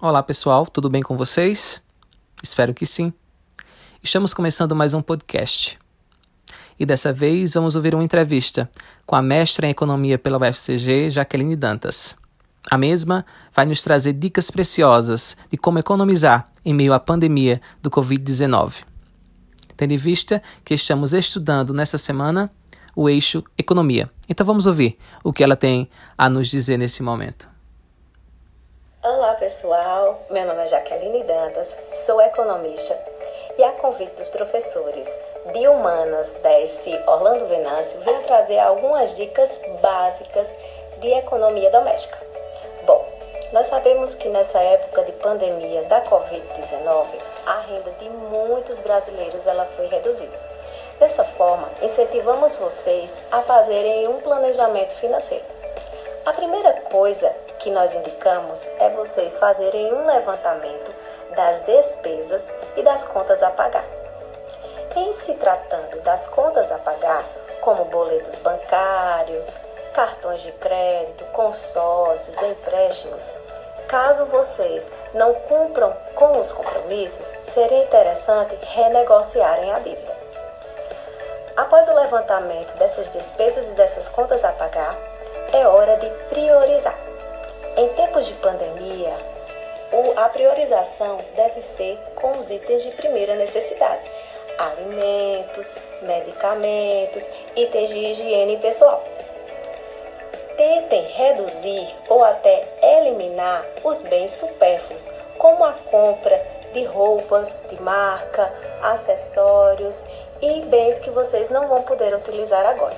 Olá pessoal, tudo bem com vocês? Espero que sim. Estamos começando mais um podcast. E dessa vez vamos ouvir uma entrevista com a mestra em economia pela UFCG, Jaqueline Dantas. A mesma vai nos trazer dicas preciosas de como economizar em meio à pandemia do Covid-19. Tendo em vista que estamos estudando nessa semana o eixo economia. Então vamos ouvir o que ela tem a nos dizer nesse momento. Pessoal, meu nome é Jaqueline Dantas, sou economista e a convite dos professores de Humanas da Orlando Venâncio venho trazer algumas dicas básicas de economia doméstica. Bom, nós sabemos que nessa época de pandemia da Covid-19, a renda de muitos brasileiros ela foi reduzida. Dessa forma, incentivamos vocês a fazerem um planejamento financeiro. A primeira coisa que nós indicamos é vocês fazerem um levantamento das despesas e das contas a pagar. Em se tratando das contas a pagar, como boletos bancários, cartões de crédito, consórcios, empréstimos, caso vocês não cumpram com os compromissos, seria interessante renegociarem a dívida. Após o levantamento dessas despesas e dessas contas a pagar, é hora de priorizar. Em tempos de pandemia, a priorização deve ser com os itens de primeira necessidade: alimentos, medicamentos, itens de higiene pessoal. Tentem reduzir ou até eliminar os bens supérfluos, como a compra de roupas de marca, acessórios e bens que vocês não vão poder utilizar agora.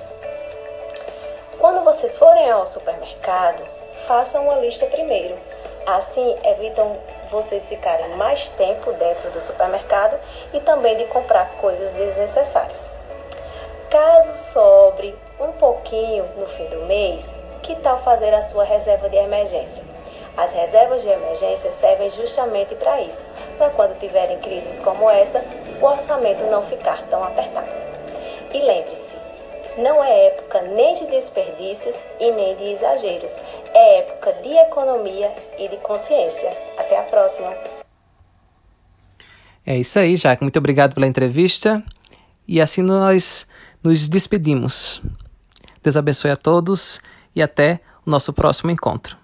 Quando vocês forem ao supermercado, façam uma lista primeiro. Assim, evitam vocês ficarem mais tempo dentro do supermercado e também de comprar coisas desnecessárias. Caso sobre um pouquinho no fim do mês, que tal fazer a sua reserva de emergência? As reservas de emergência servem justamente para isso, para quando tiverem crises como essa, o orçamento não ficar tão apertado. E lembre-se, não é época nem de desperdícios e nem de exageros. É época de economia e de consciência. Até a próxima. É isso aí, Jaque. Muito obrigado pela entrevista. E assim nós nos despedimos. Deus abençoe a todos e até o nosso próximo encontro.